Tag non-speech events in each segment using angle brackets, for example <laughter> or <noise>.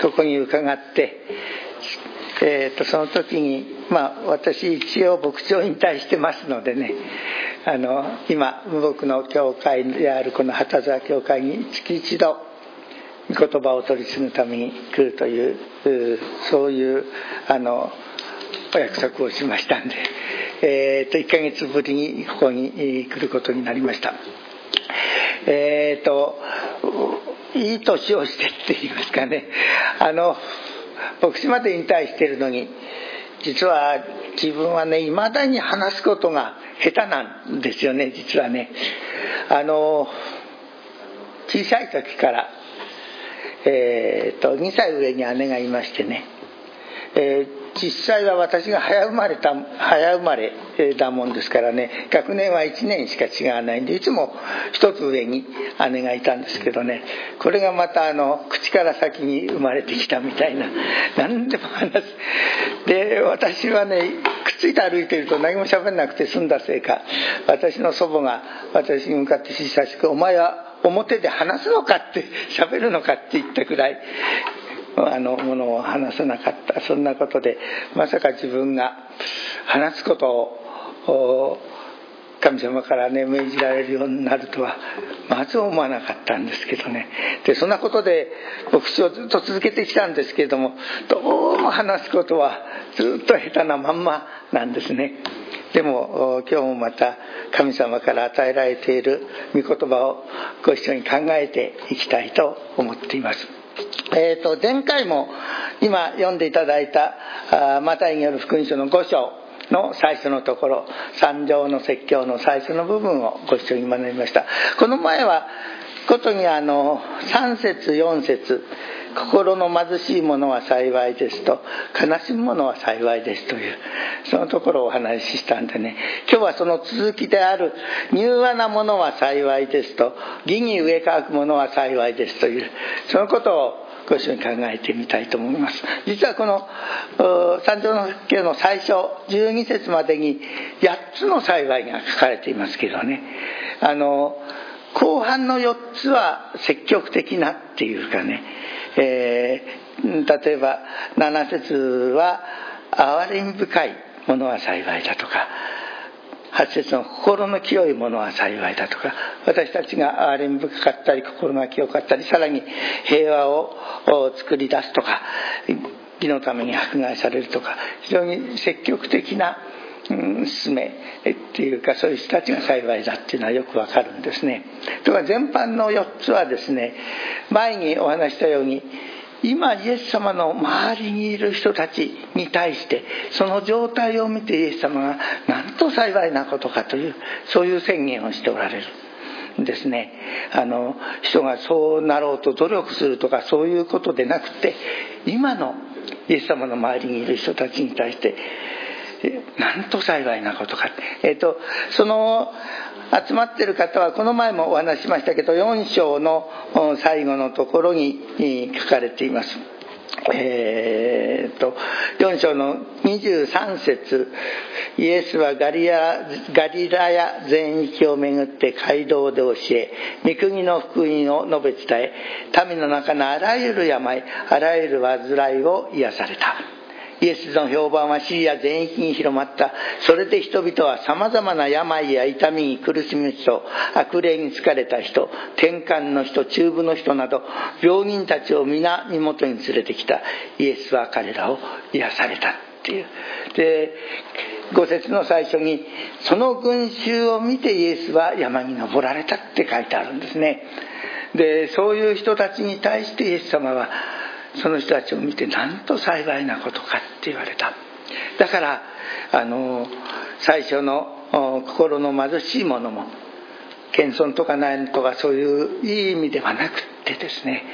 ここに伺って、えーと、その時に、まあ、私一応牧長引退してますのでねあの今僕の教会であるこの旗沢教会に月一度御言葉を取り継ぐために来るというそういうあのお約束をしましたんで、えーと、1ヶ月ぶりにここに来ることになりました。え、ー、といい年をしてって言いますかね。あの牧師まで引退してるのに実は自分はねいまだに話すことが下手なんですよね実はね。あの小さい時から、えーと、2歳上に姉がいましてね、えー実際は私が早生まれた早生まれだもんですからね。学年は1年しか違わないんでいつも一つ上に姉がいたんですけどね。これがまたあの口から先に生まれてきたみたいな。何でも話す。で私はねくっついて歩いてると何も喋んなくて済んだせいか。私の祖母が私に向かって久しく「お前は表で話すのかって喋るのかって言ったくらい。あのものを話さなかった。そんなことでまさか自分が話すことを神様からね命じられるようになるとはまず思わなかったんですけどね。でそんなことで牧師をずっと続けてきたんですけれどもどうも話すことはずっと下手なまんまなんですね。でも今日もまた神様から与えられている御言葉をご一緒に考えていきたいと思っています。えーと、前回も今読んでいただいたマタイによる福音書の5章の最初のところ三条の説教の最初の部分をご一緒に学びました。この前はことにあの3節4節心の貧しいものは幸いですと悲しむものは幸いですというそのところをお話ししたんでね。今日はその続きである柔和なものは幸いですと義に植え替くものは幸いですというそのことをご一緒に考えてみたいと思います。実はこの三条の復旧の最初12節までに8つの幸いが書かれていますけどね。あの後半の4つは積極的なっていうかね。えー、例えば7節は憐れみ深いものは幸いだとか。8節の心の清いものは幸いだとか私たちが憐れみ深かったり心が清かったりさらに平和を作り出すとか義のために迫害されるとか非常に積極的な進めっていうかそういう人たちが幸いだっていうのはよくわかるんですね。とか全般の4つはですね前にお話したように今イエス様の周りにいる人たちに対してその状態を見てイエス様がなんと幸いなことかというそういう宣言をしておられるん。ですねあの人がそうなろうと努力するとかそういうことでなくて今のイエス様の周りにいる人たちに対してなんと幸いなことか、えーと、その集まってる方はこの前もお話しましたけど4章の最後のところに書かれています。えーと、4章の23節。イエスはガリラガリラヤ全域を巡って街道で教え御国の福音を述べ伝え民の中のあらゆる病あらゆる患いを癒された。イエスの評判はシリア全域に広まった。それで人々は様々な病や痛みに苦しむ人、悪霊に疲れた人、転換の人、中部の人など、病人たちを皆身元に連れてきた。イエスは彼らを癒されたっていう。で、五節の最初に、その群衆を見てイエスは山に登られたって書いてあるんですね。で、そういう人たちに対してイエス様は、その人たちを見てなんと幸いなことかって言われた。だからあの最初の心の貧しいものも謙遜とかないとかそういういい意味ではなくってですね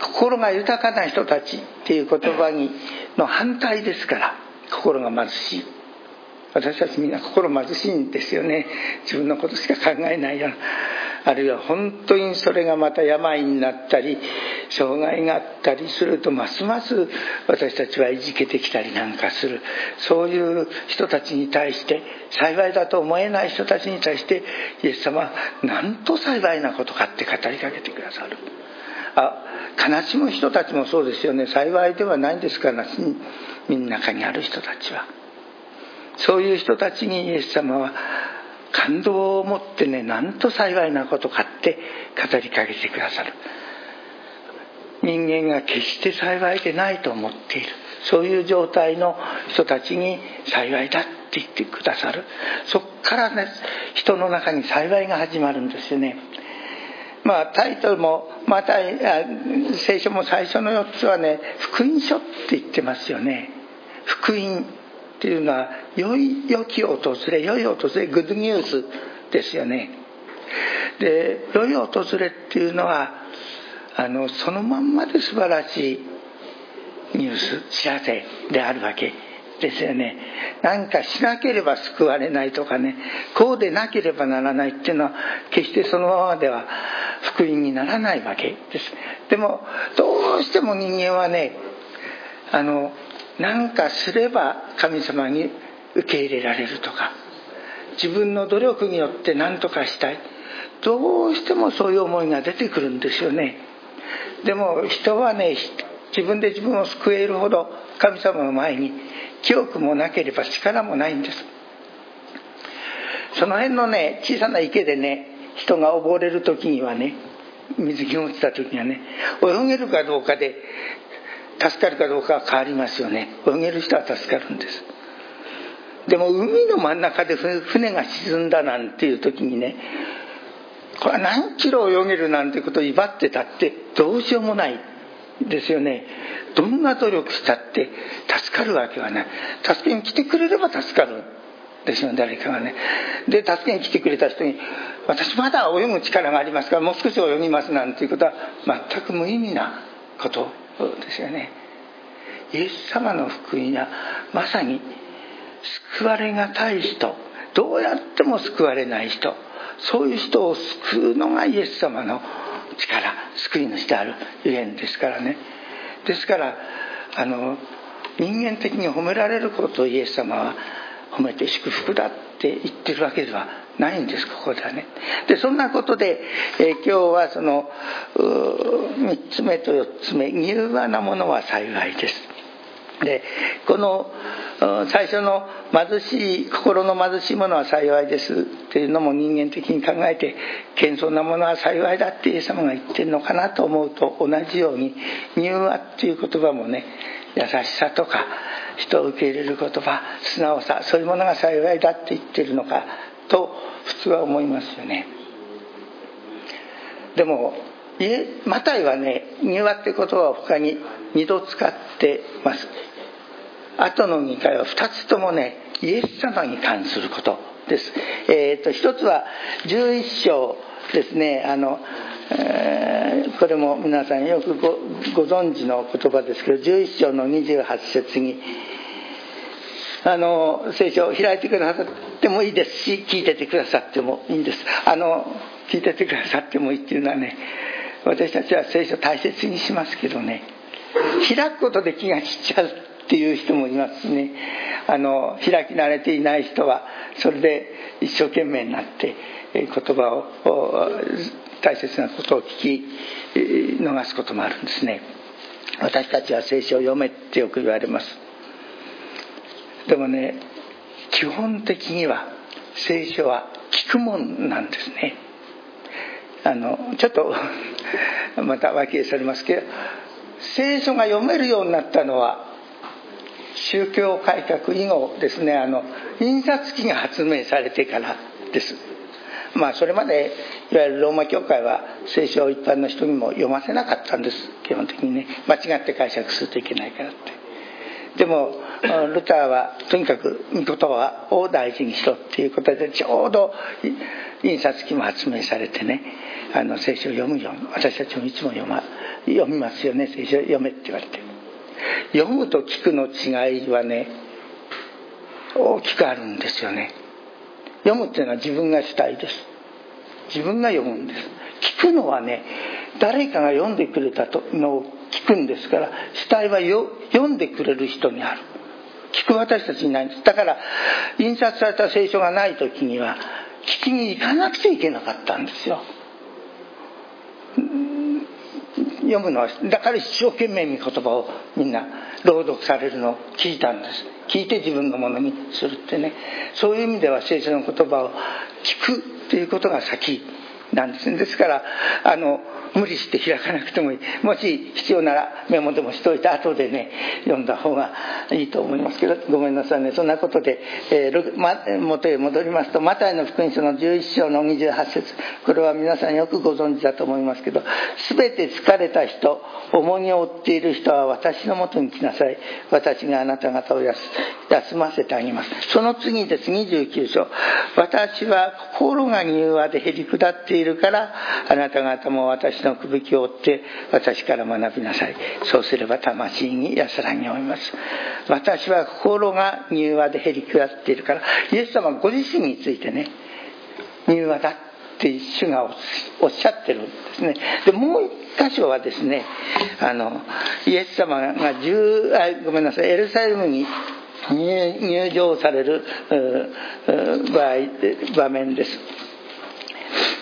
心が豊かな人たちっていう言葉にの反対ですから心が貧しい。私たちみんな心貧しいんですよね。自分のことしか考えないような。あるいは本当にそれがまた病になったり障害があったりするとますます私たちはいじけてきたりなんかする。そういう人たちに対して幸いだと思えない人たちに対してイエス様はなんと幸いなことかって語りかけてくださる。あ悲しむ人たちもそうですよね。幸いではないんですからみん中にある人たちは。そういう人たちにイエス様は感動を持ってねなんと幸いなことかって語りかけてくださる。人間が決して幸いでないと思っている。そういう状態の人たちに幸いだって言ってくださる。そこからね人の中に幸いが始まるんですよね。まあタイトルもまた聖書も最初の4つはね福音書って言ってますよね。福音。っていうのは良い良き訪れ良い訪れグッドニュースですよね。で良い訪れっていうのはあのそのまんまで素晴らしいニュース知らせであるわけですよね。何かしなければ救われないとかねこうでなければならないっていうのは決してそのままでは福音にならないわけです。でもどうしても人間はねあの何かすれば神様に受け入れられるとか自分の努力によって何とかしたい。どうしてもそういう思いが出てくるんですよね。でも人はね自分で自分を救えるほど神様の前に記憶もなければ力もないんです。その辺のね小さな池でね人が溺れる時にはね水着が落ちた時にはね泳げるかどうかで助かるかどうかは変わりますよね。泳げる人は助かるんです。でも海の真ん中で船が沈んだなんていう時にねこれは何キロ泳げるなんてことを威張ってたってどうしようもないですよね。どんな努力したって助かるわけはない。助けに来てくれれば助かるですよ誰かがね。で助けに来てくれた人に私まだ泳ぐ力がありますからもう少し泳ぎますなんていうことは全く無意味なこと。ですよね。イエス様の福音はまさに救われがたい人。どうやっても救われない人。そういう人を救うのがイエス様の力。救い主であるゆえんですからね。ですからあの人間的に褒められることをイエス様は褒めて祝福だって言ってるわけではないんですここではね。でそんなことで、えー、今日はその3つ目と4つ目柔和なものは幸いです。でこの最初の貧しい心の貧しいものは幸いですっていうのも人間的に考えて謙遜なものは幸いだってイエス様が言ってるのかなと思うと同じように柔和っていう言葉もね優しさとか人を受け入れる言葉素直さそういうものが幸いだって言ってるのかと普通は思いますよね。でもマタイはね「柔和」って言葉を他に2度使ってます。後の2回は2つともねイエス様に関することです、えーと、一つは11章ですねあの、えー、これも皆さんよくごご存知の言葉ですけど11章の28節にあの聖書を開いてくださってもいいですし聞いててくださってもいいんです。あの聞いててくださってもいいっていうのはね私たちは聖書大切にしますけどね。開くことで気が散っちゃうっていう人もいますね。あの開き慣れていない人はそれで一生懸命になって言葉を大切なことを聞き逃すこともあるんですね。私たちは聖書を読めってよく言われます。でもね基本的には聖書は聞くもんなんですね。あのちょっと <laughs> また分けされますけど聖書が読めるようになったのは宗教改革以後ですね。あの印刷機が発明されてからです。まあそれまでいわゆるローマ教会は聖書を一般の人にも読ませなかったんです。基本的にね。間違って解釈するといけないからって。でもルターはとにかく御言葉を大事にしろっていうことでちょうど印刷機も発明されてねあの聖書を読むように私たちもいつも読,、ま、読みますよね聖書を読めって言われて。読むと聞くの違いはね大きくあるんですよね。読むっていうのは自分が主体です。自分が読むんです。聞くのはね誰かが読んでくれたのを聞くんですから主体は読んでくれる人にある。聞く私たちにないんです。だから印刷された聖書がない時には聞きに行かなくちゃいけなかったんですよ。読むのはだから一生懸命に言葉をみんな朗読されるのを聞いたんです。聞いて自分のものにするってね。そういう意味では聖書の言葉を聞くっていうことが先なんです。ねですからあの無理して開かなくてもいい。もし必要ならメモでもしといて後でね読んだ方がいいと思いますけど。ごめんなさいね。そんなことで、えーま、元へ戻りますとマタイの福音書の11章の28節。これは皆さんよくご存知だと思いますけど全て疲れた人重荷を負っている人は私のもとに来なさい。私があなた方を休ませてあげます。その次です。29章。私は心が柔和でへり下っているからあなた方も私のくびきを追って私から学びなさい。そうすれば魂に安らぎを得ます。私は心が柔和でへりくだっているからイエス様ご自身についてね柔和だって主がおっしゃってるんですね。でもう一箇所はですねあのイエス様が10あごめんなさいエルサレムに入場される場合場面です、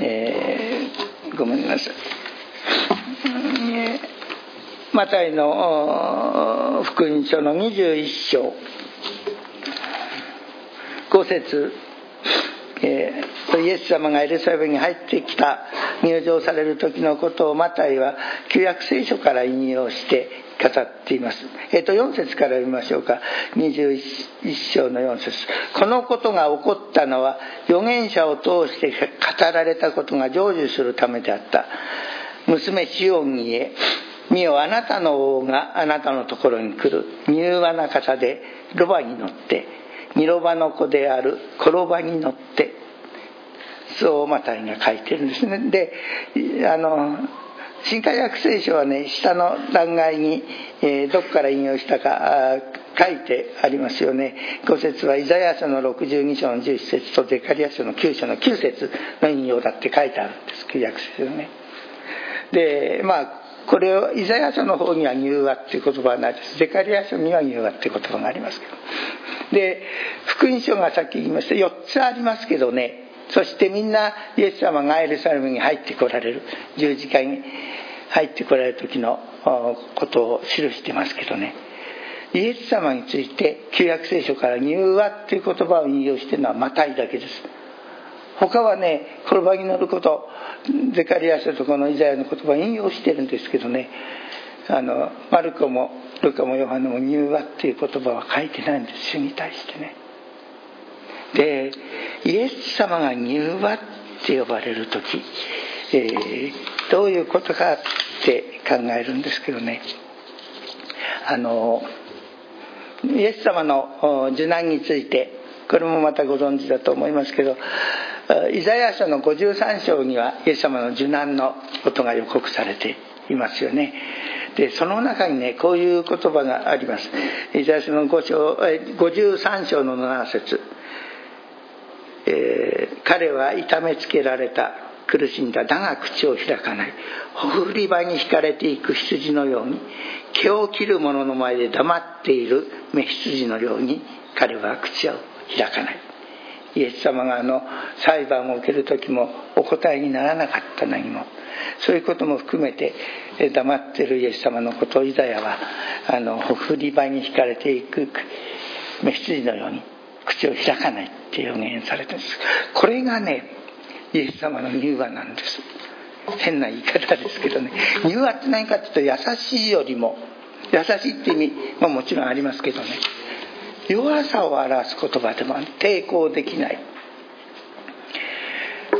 えー、ごめんなさい。マタイの福音書の21章5節えー、イエス様がエルサレムに入ってきた入場される時のことをマタイは旧約聖書から引用して語っています。えっ、ー、と、4節から読みましょうか。21章の4節このことが起こったのは、預言者を通して語られたことが成就するためであった。娘シオンにへ見よあなたの王があなたのところに来る。柔和な方でロバに乗ってニロバの子である転ばに乗ってそうマタイが書いてるんですね。であの新海約聖書はね下の段階に、えー、どこから引用したか書いてありますよね。5節はイザヤ書の62章の11節とゼカリア書の9章の9節の引用だって書いてあるんです。旧約聖書ね。でまあこれをイザヤ書の方には柔和っていう言葉はないです。ゼカリア書には柔和っていう言葉がありますけど。で福音書がさっき言いました4つありますけどね。そしてみんなイエス様がエルサレムに入ってこられる。十字架に入ってこられる時のことを記してますけどね。イエス様について旧約聖書から柔和っていう言葉を引用してるのはマタイだけです。他はね転ばに乗ることゼカリア書とこのイザヤの言葉を引用してるんですけどね。あのマルコもルカもヨハネも柔和っていう言葉は書いてないんです。主に対してね。でイエス様が柔和って呼ばれる時、えー、どういうことかって考えるんですけどね。あのイエス様の受難についてこれもまたご存知だと思いますけどイザヤ書の53章にはイエス様の受難のことが予告されていますよね。でその中にねこういう言葉があります。イザヤ書の5章53章の7節。えー、彼は痛めつけられた。苦しんだ。だが口を開かない。ほふり場に引かれていく羊のように。毛を切る者の前で黙っている。目羊のように彼は口を開かない。イエス様があの裁判を受ける時もお答えにならなかった何も。そういうことも含めて黙ってるイエス様のことをイザヤはあのほふり場に引かれていく目羊のように口を開かないって予言されてるんです。これがねイエス様の柔和なんです。変な言い方ですけどね。柔和って何かっていうと優しいよりも。優しいって意味ももちろんありますけどね。弱さを表す言葉でも抵抗できない、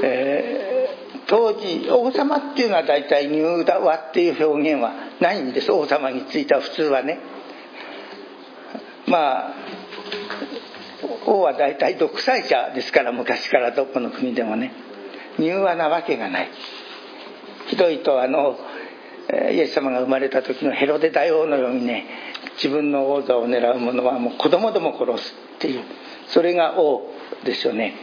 えー、当時王様っていうのは大体入和っていう表現はないんです。王様については普通はね。まあ王は大体独裁者ですから昔からどこの国でもね。柔和なわけがない。ひどいとあのイエス様が生まれた時のヘロデ大王のようにね自分の王座を狙う者はもう子供でも殺すっていうそれが王ですよね。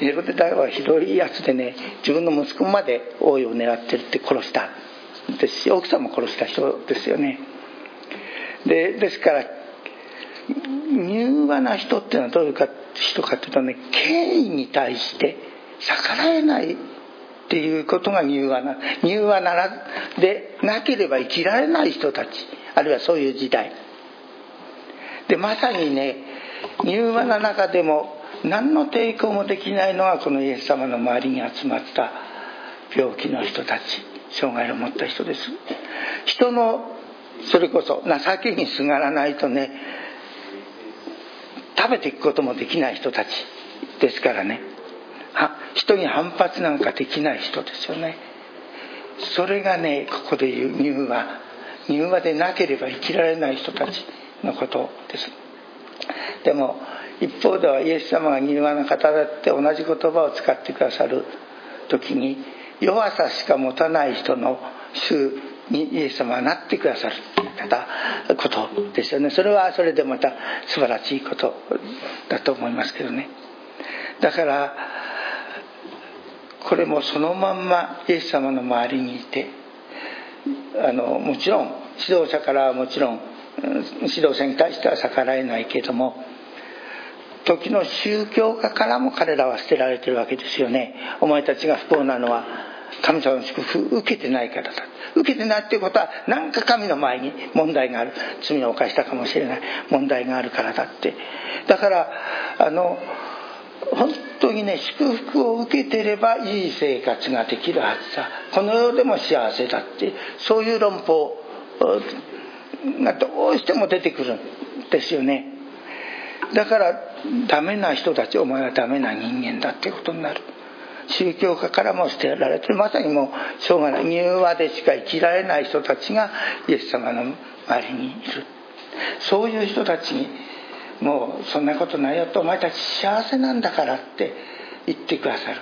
ヘロデ大はひどいやつでね自分の息子まで王位を狙ってるって殺したですし奥さんも殺した人ですよね。でですから柔和な人っていうのはどういうか人かっていうとね権威に対して逆らえないっていうことが柔和な柔和ならでなければ生きられない人たち。あるいはそういう時代。でまさにね柔和な中でも何の抵抗もできないのはこのイエス様の周りに集まった病気の人たち。障害を持った人です。人のそれこそ情けにすがらないとね食べていくこともできない人たちですからね。人に反発なんかできない人ですよね。それがねここで言う乳和。乳和でなければ生きられない人たちのことです。でも一方ではイエス様が柔和な方だって同じ言葉を使ってくださる時に弱さしか持たない人の主にイエス様はなってくださる。方ことですよね。それはそれでまた素晴らしいことだと思いますけどね。だからこれもそのまんまイエス様の周りにいてあのもちろん指導者からはもちろん指導者に対しては逆らえないけども時の宗教家からも彼らは捨てられてるわけですよね。お前たちが不幸なのは神様の祝福受けてないからだ。受けてないっていうことは何か神の前に問題がある。罪を犯したかもしれない。問題があるからだって。だからあの本当にね祝福を受けてればいい生活ができるはずだこの世でも幸せだってそういう論法がどうしても出てくるんですよね。だからダメな人たちお前はダメな人間だってことになる。宗教家からも捨てられてまさにもうしょうがない。柔和でしか生きられない人たちがイエス様の周りにいる。そういう人たちにもうそんなことないよとお前たち幸せなんだからって言ってくださる。